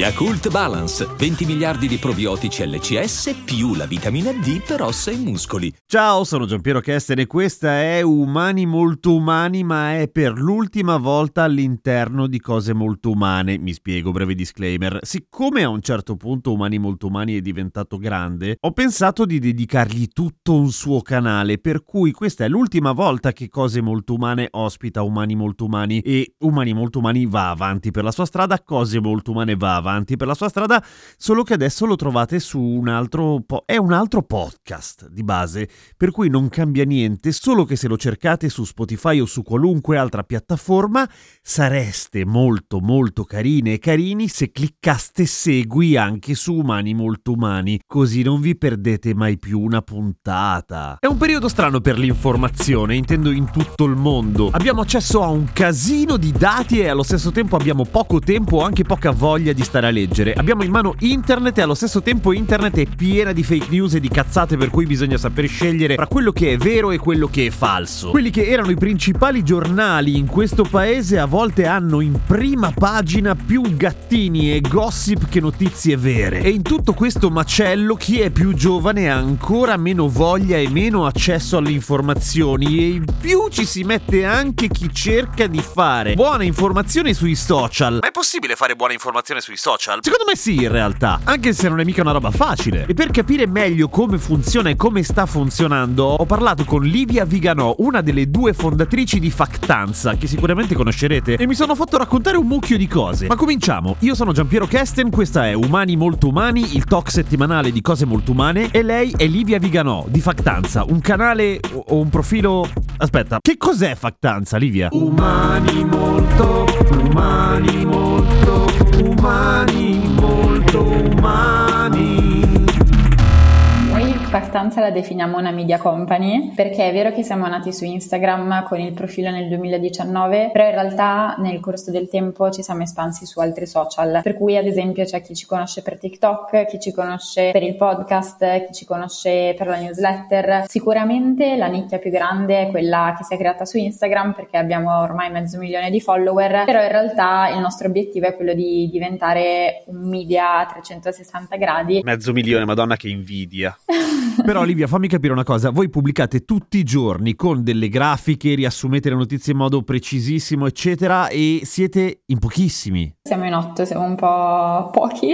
Yakult Balance, 20 miliardi di probiotici LCS più la vitamina D per ossa e muscoli. Ciao, sono Giampiero Kesten e questa è Umani molto umani, ma è per l'ultima volta all'interno di cose molto umane. Mi spiego, breve disclaimer. Siccome a un certo punto Umani molto umani è diventato grande, ho pensato di dedicargli tutto un suo canale, per cui questa è l'ultima volta che Cose molto umane ospita Umani molto umani e Umani molto umani va avanti per la sua strada, Cose molto umane va avanti per la sua strada, solo che adesso lo trovate su un altro po- è un altro podcast di base, per cui non cambia niente, solo che se lo cercate su Spotify o su qualunque altra piattaforma sareste molto molto carine e carini se cliccaste segui anche su Umani molto umani, così non vi perdete mai più una puntata. È un periodo strano per l'informazione, intendo in tutto il mondo. Abbiamo accesso a un casino di dati e allo stesso tempo abbiamo poco tempo o anche poca voglia di stare a leggere. Abbiamo in mano internet e allo stesso tempo internet è piena di fake news e di cazzate per cui bisogna saper scegliere tra quello che è vero e quello che è falso. Quelli che erano i principali giornali in questo paese a volte hanno in prima pagina più gattini e gossip che notizie vere. E in tutto questo macello chi è più giovane ha ancora meno voglia e meno accesso alle informazioni e in più ci si mette anche chi cerca di fare buona informazione sui social. Ma è possibile fare buona informazione sui social? Secondo me sì, in realtà, anche se non è mica una roba facile. E per capire meglio come funziona e come sta funzionando, ho parlato con Livia Viganò, una delle due fondatrici di Factanza, che sicuramente conoscerete, e mi sono fatto raccontare un mucchio di cose. Ma cominciamo. Io sono Giampiero Kesten, questa è Umani Molto Umani, il talk settimanale di cose molto umane, e lei è Livia Viganò di Factanza, un canale o un profilo... Aspetta, che cos'è Factanza, Livia? Umani molto, umani molto, umani molto umani. Factanza la definiamo una media company perché è vero che siamo nati su Instagram con il profilo nel 2019, però in realtà nel corso del tempo ci siamo espansi su altri social, per cui ad esempio c'è chi ci conosce per TikTok, chi ci conosce per il podcast, chi ci conosce per la newsletter. Sicuramente la nicchia più grande è quella che si è creata su Instagram perché abbiamo ormai mezzo milione di follower, però in realtà il nostro obiettivo è quello di diventare un media a 360 gradi. Mezzo milione, madonna che invidia. Però Olivia, fammi capire una cosa, voi pubblicate tutti i giorni con delle grafiche, riassumete le notizie in modo precisissimo, eccetera, e siete in pochissimi. Siamo in otto, siamo un po' pochi.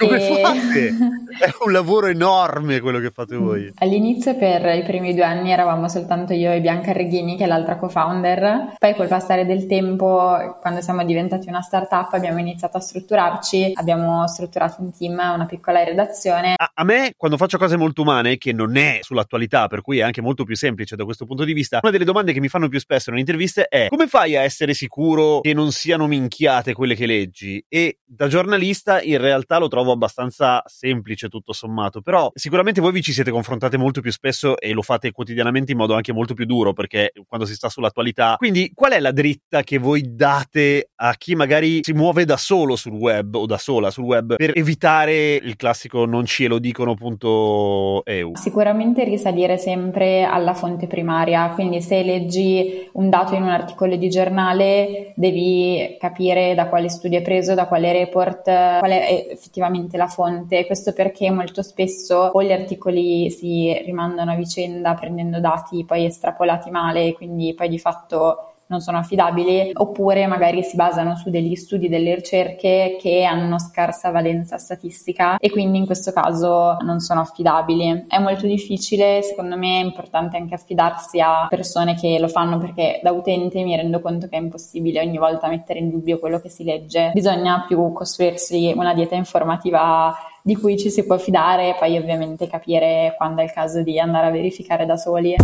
Come E- fate? È un lavoro enorme quello che fate voi. All'inizio per i primi due anni eravamo soltanto io e Bianca Reghini che è l'altra co-founder, poi col passare del tempo quando siamo diventati una startup abbiamo iniziato a strutturarci, abbiamo strutturato un team, una piccola redazione A, a me, quando faccio cose molto umane, che non è sull'attualità, per cui è anche molto più semplice da questo punto di vista, una delle domande che mi fanno più spesso nelle interviste è come fai a essere sicuro che non siano minchiate quelle che leggi? E da giornalista in realtà lo trovo abbastanza semplice tutto sommato, però sicuramente voi vi ci siete confrontate molto più spesso e lo fate quotidianamente in modo anche molto più duro, perché quando si sta sull'attualità. Quindi qual è la dritta che voi date a chi magari si muove da solo sul web o da sola sul web per evitare il classico non ce lo dicono punto EU? Sicuramente risalire sempre alla fonte primaria, quindi se leggi un dato in un articolo di giornale devi capire da quale studio è preso, da quale report, qual è effettivamente la fonte. Questo perché molto spesso o gli articoli si rimandano a vicenda prendendo dati poi estrapolati male, quindi poi di fatto non sono affidabili, oppure magari si basano su degli studi, delle ricerche che hanno scarsa valenza statistica e quindi in questo caso non sono affidabili. È molto difficile, secondo me è importante anche affidarsi a persone che lo fanno perché da utente mi rendo conto che è impossibile ogni volta mettere in dubbio quello che si legge. Bisogna più costruirsi una dieta informativa di cui ci si può fidare e poi ovviamente capire quando è il caso di andare a verificare da soli.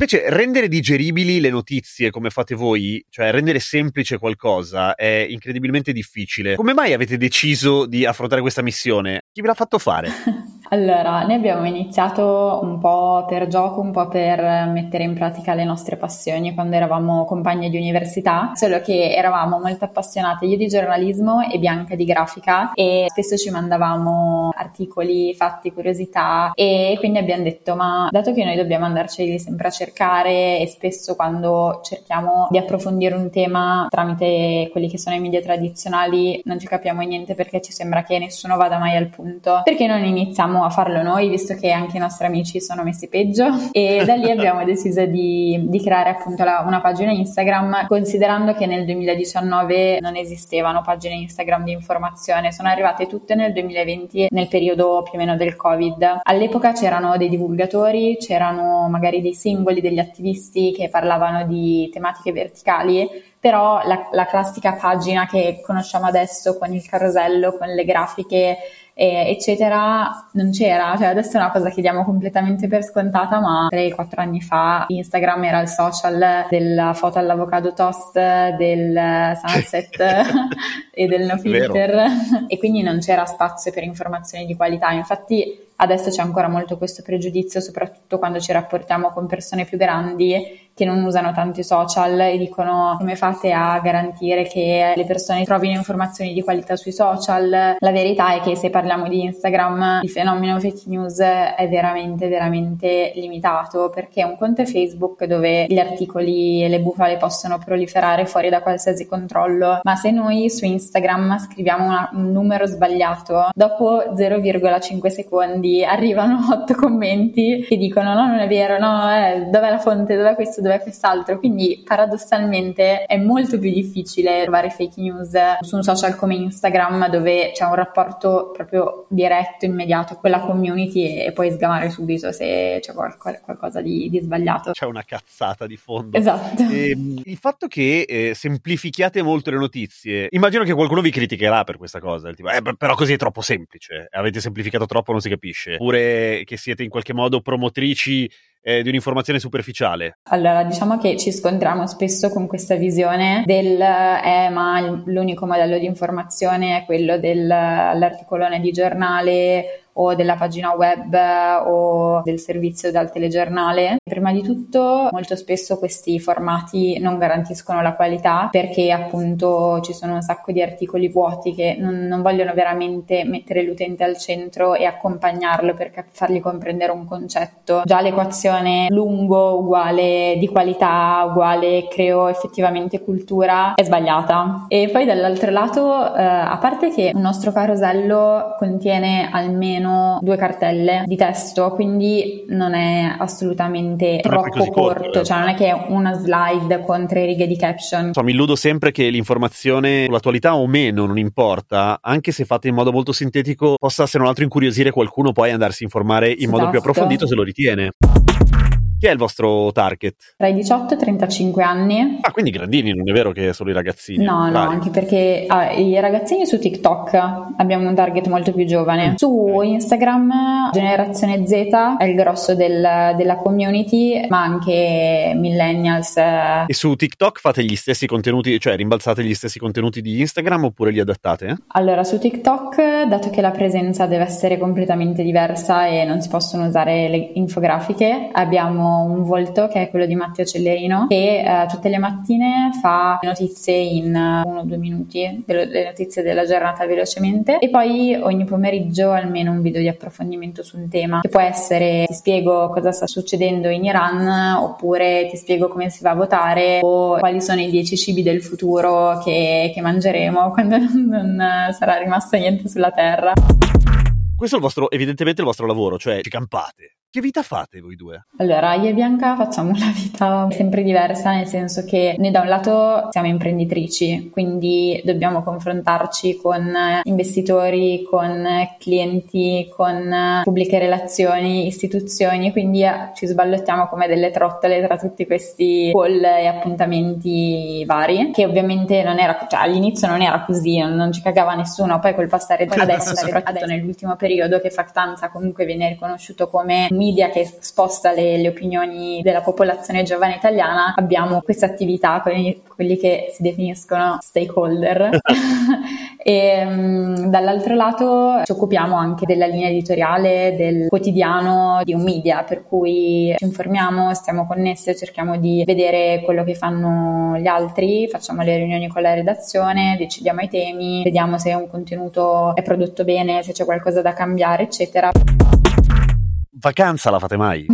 Invece, rendere digeribili le notizie come fate voi, cioè rendere semplice qualcosa, è incredibilmente difficile. Come mai avete deciso di affrontare questa missione? Chi ve l'ha fatto fare? Allora, noi abbiamo iniziato un po' per gioco, un po' per mettere in pratica le nostre passioni quando eravamo compagne di università, solo che eravamo molto appassionate io di giornalismo e Bianca di grafica e spesso ci mandavamo articoli, fatti, curiosità e quindi abbiamo detto ma dato che noi dobbiamo andarci sempre a cercare e spesso quando cerchiamo di approfondire un tema tramite quelli che sono i media tradizionali non ci capiamo niente perché ci sembra che nessuno vada mai al punto, perché non iniziamo a farlo noi visto che anche i nostri amici sono messi peggio e da lì abbiamo deciso di, di creare appunto la, una pagina Instagram considerando che nel 2019 non esistevano pagine Instagram di informazione, sono arrivate tutte nel 2020 nel periodo più o meno del Covid. All'epoca c'erano dei divulgatori, c'erano magari dei simboli, degli attivisti che parlavano di tematiche verticali, però la, la classica pagina che conosciamo adesso con il carosello, con le grafiche eh, eccetera, non c'era. Cioè, adesso è una cosa che diamo completamente per scontata, ma 3-4 anni fa Instagram era il social della foto all'avocado toast, del sunset e del no filter e quindi non c'era spazio per informazioni di qualità. Infatti adesso c'è ancora molto questo pregiudizio, soprattutto quando ci rapportiamo con persone più grandi che non usano tanto i social e dicono come fate a garantire che le persone trovino informazioni di qualità sui social. La verità è che se parliamo di Instagram il fenomeno fake news è veramente veramente limitato perché un conto è Facebook dove gli articoli e le bufale possono proliferare fuori da qualsiasi controllo, ma se noi su Instagram scriviamo una, un numero sbagliato, dopo 0,5 secondi arrivano 8 commenti che dicono no non è vero, no eh, dov'è la fonte, dov'è questo, dov'è quest'altro, quindi paradossalmente è molto più difficile trovare fake news su un social come Instagram dove c'è un rapporto proprio diretto, immediato con la community e puoi sgamare subito se c'è qualcosa, qualcosa di, di, sbagliato. C'è una cazzata di fondo. Esatto. E, ehm, il fatto che eh, semplifichiate molto le notizie, immagino che qualcuno vi criticherà per questa cosa, tipo, eh, però così è troppo semplice, avete semplificato troppo, non si capisce, oppure che siete in qualche modo promotrici eh, di un'informazione superficiale? Allora, diciamo che ci scontriamo spesso con questa visione del eh, ma l'unico modello di informazione è quello dell'articolone di giornale o della pagina web o del servizio dal telegiornale. Prima di tutto, molto spesso questi formati non garantiscono la qualità perché appunto ci sono un sacco di articoli vuoti che non, non vogliono veramente mettere l'utente al centro e accompagnarlo per cap- fargli comprendere un concetto. Già l'equazione lungo uguale di qualità uguale creo effettivamente cultura è sbagliata. E poi dall'altro lato, eh, a parte che un nostro carosello contiene almeno almeno due cartelle di testo, quindi non è assolutamente non troppo è corto, corto cioè non è che è una slide con tre righe di caption. Insomma, mi illudo sempre che l'informazione sull'attualità o meno, non importa, anche se fatta in modo molto sintetico, possa se non altro incuriosire qualcuno poi andarsi a informare in esatto. modo più esatto. approfondito se lo ritiene. Chi è il vostro target? Tra i 18 e i 35 anni. Ah, quindi grandini, non è vero che solo i ragazzini? No, no, anche perché ah, i ragazzini su TikTok abbiamo un target molto più giovane. Mm. Su Instagram, generazione Z è il grosso del, della community, ma anche millennials. E su TikTok fate gli stessi contenuti, cioè rimbalzate gli stessi contenuti di Instagram oppure li adattate? Allora, su TikTok, dato che la presenza deve essere completamente diversa e non si possono usare le infografiche, abbiamo un volto che è quello di Matteo Cellerino che eh, tutte le mattine fa notizie in uno o due minuti, le notizie della giornata velocemente e poi ogni pomeriggio almeno un video di approfondimento su un tema che può essere ti spiego cosa sta succedendo in Iran oppure ti spiego come si va a votare o quali sono i dieci cibi del futuro che, che mangeremo quando non sarà rimasto niente sulla terra. Questo è il vostro, evidentemente il vostro lavoro, cioè ci campate. Che vita fate voi due? Allora, io e Bianca facciamo una vita sempre diversa, nel senso che noi da un lato siamo imprenditrici, quindi dobbiamo confrontarci con investitori, con clienti, con pubbliche relazioni, istituzioni, quindi eh, ci sballottiamo come delle trottole tra tutti questi call e appuntamenti vari, che ovviamente non era, cioè all'inizio non era così, non, non ci cagava nessuno, poi col passare adesso, soprattutto nell'ultimo periodo che Factanza comunque viene riconosciuto come media che sposta le, le opinioni della popolazione giovane italiana, abbiamo questa attività con quelli che si definiscono stakeholder E um, dall'altro lato ci occupiamo anche della linea editoriale del quotidiano di un media, per cui ci informiamo, stiamo connesse, cerchiamo di vedere quello che fanno gli altri, facciamo le riunioni con la redazione, decidiamo i temi, vediamo se un contenuto è prodotto bene, se c'è qualcosa da cambiare, eccetera. Vacanza la fate mai?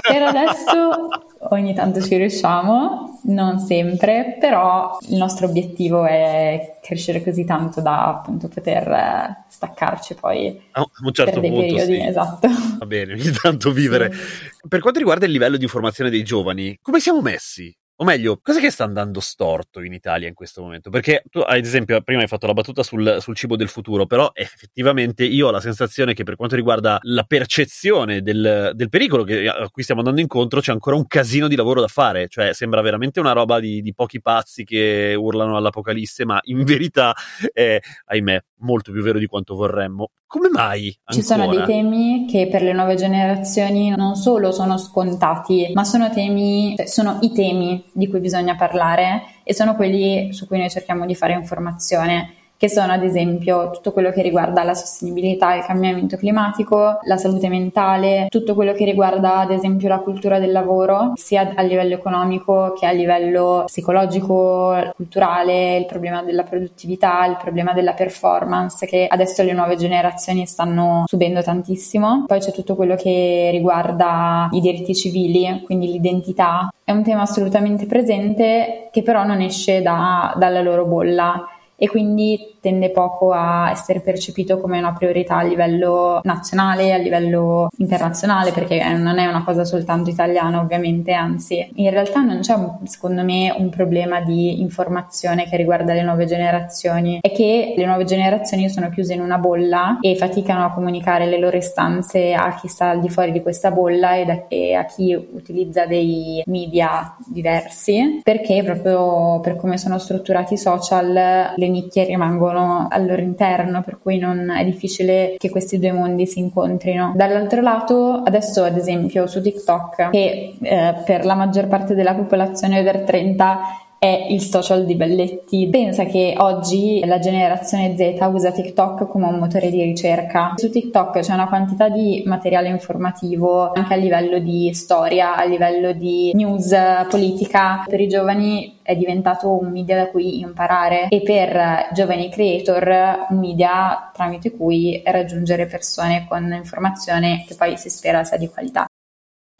per adesso ogni tanto ci riusciamo, non sempre, però il nostro obiettivo è crescere così tanto da appunto poter eh, staccarci poi a un certo per dei punto, periodi, sì. esatto. Va bene, ogni tanto vivere. Sì. Per quanto riguarda il livello di informazione dei giovani, come siamo messi? O meglio, cosa che sta andando storto in Italia in questo momento? Perché tu, ad esempio, prima hai fatto la battuta sul, sul, cibo del futuro, però effettivamente io ho la sensazione che per quanto riguarda la percezione del, del pericolo che, a cui stiamo andando incontro c'è ancora un casino di lavoro da fare. Cioè, sembra veramente una roba di, di pochi pazzi che urlano all'apocalisse, ma in verità è, ahimè, molto più vero di quanto vorremmo. Come mai? Ancora? Ci sono dei temi che per le nuove generazioni non solo sono scontati, ma sono temi, cioè sono i temi di cui bisogna parlare e sono quelli su cui noi cerchiamo di fare informazione che sono ad esempio tutto quello che riguarda la sostenibilità, il cambiamento climatico, la salute mentale, tutto quello che riguarda ad esempio la cultura del lavoro, sia a livello economico che a livello psicologico, culturale, il problema della produttività, il problema della performance che adesso le nuove generazioni stanno subendo tantissimo. Poi c'è tutto quello che riguarda i diritti civili, quindi l'identità. È un tema assolutamente presente che però non esce da, dalla loro bolla e quindi tende poco a essere percepito come una priorità a livello nazionale, a livello internazionale, perché non è una cosa soltanto italiana ovviamente, anzi in realtà non c'è secondo me un problema di informazione che riguarda le nuove generazioni, è che le nuove generazioni sono chiuse in una bolla e faticano a comunicare le loro istanze a chi sta al di fuori di questa bolla e, a chi utilizza dei media diversi, perché proprio per come sono strutturati i social le nicchie rimangono al loro interno, per cui non è difficile che questi due mondi si incontrino. Dall'altro lato, adesso ad esempio su TikTok, che eh, per la maggior parte della popolazione over 30 è il social di Belletti. Pensa che oggi la generazione Z usa TikTok come un motore di ricerca. Su TikTok c'è una quantità di materiale informativo anche a livello di storia, a livello di news politica. Per i giovani è diventato un media da cui imparare e per giovani creator un media tramite cui raggiungere persone con informazione che poi si spera sia di qualità.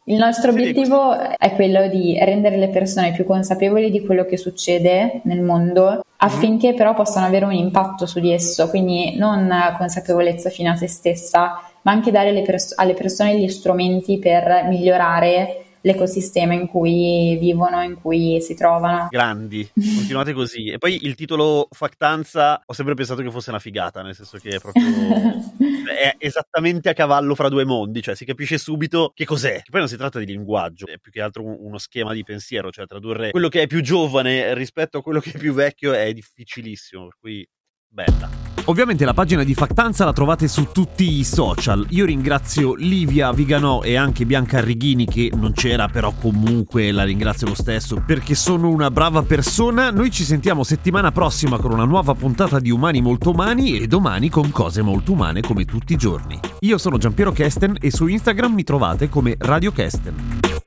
Il nostro obiettivo è quello di rendere le persone più consapevoli di quello che succede nel mondo affinché però possano avere un impatto su di esso, quindi non consapevolezza fino a se stessa, ma anche dare pers- alle persone gli strumenti per migliorare l'ecosistema in cui vivono, in cui si trovano. Grandi, continuate così. E poi il titolo Factanza ho sempre pensato che fosse una figata, nel senso che è proprio è esattamente a cavallo fra due mondi, cioè si capisce subito che cos'è. Poi non si tratta di linguaggio, è più che altro uno schema di pensiero, cioè tradurre quello che è più giovane rispetto a quello che è più vecchio è difficilissimo, per cui bella. Ovviamente la pagina di Factanza la trovate su tutti i social. Io ringrazio Livia Viganò e anche Bianca Arrighini che non c'era, però comunque la ringrazio lo stesso perché sono una brava persona. Noi ci sentiamo settimana prossima con una nuova puntata di Umani Molto Umani e domani con cose molto umane come tutti i giorni. Io sono Giampiero Kesten e su Instagram mi trovate come Radio Kesten.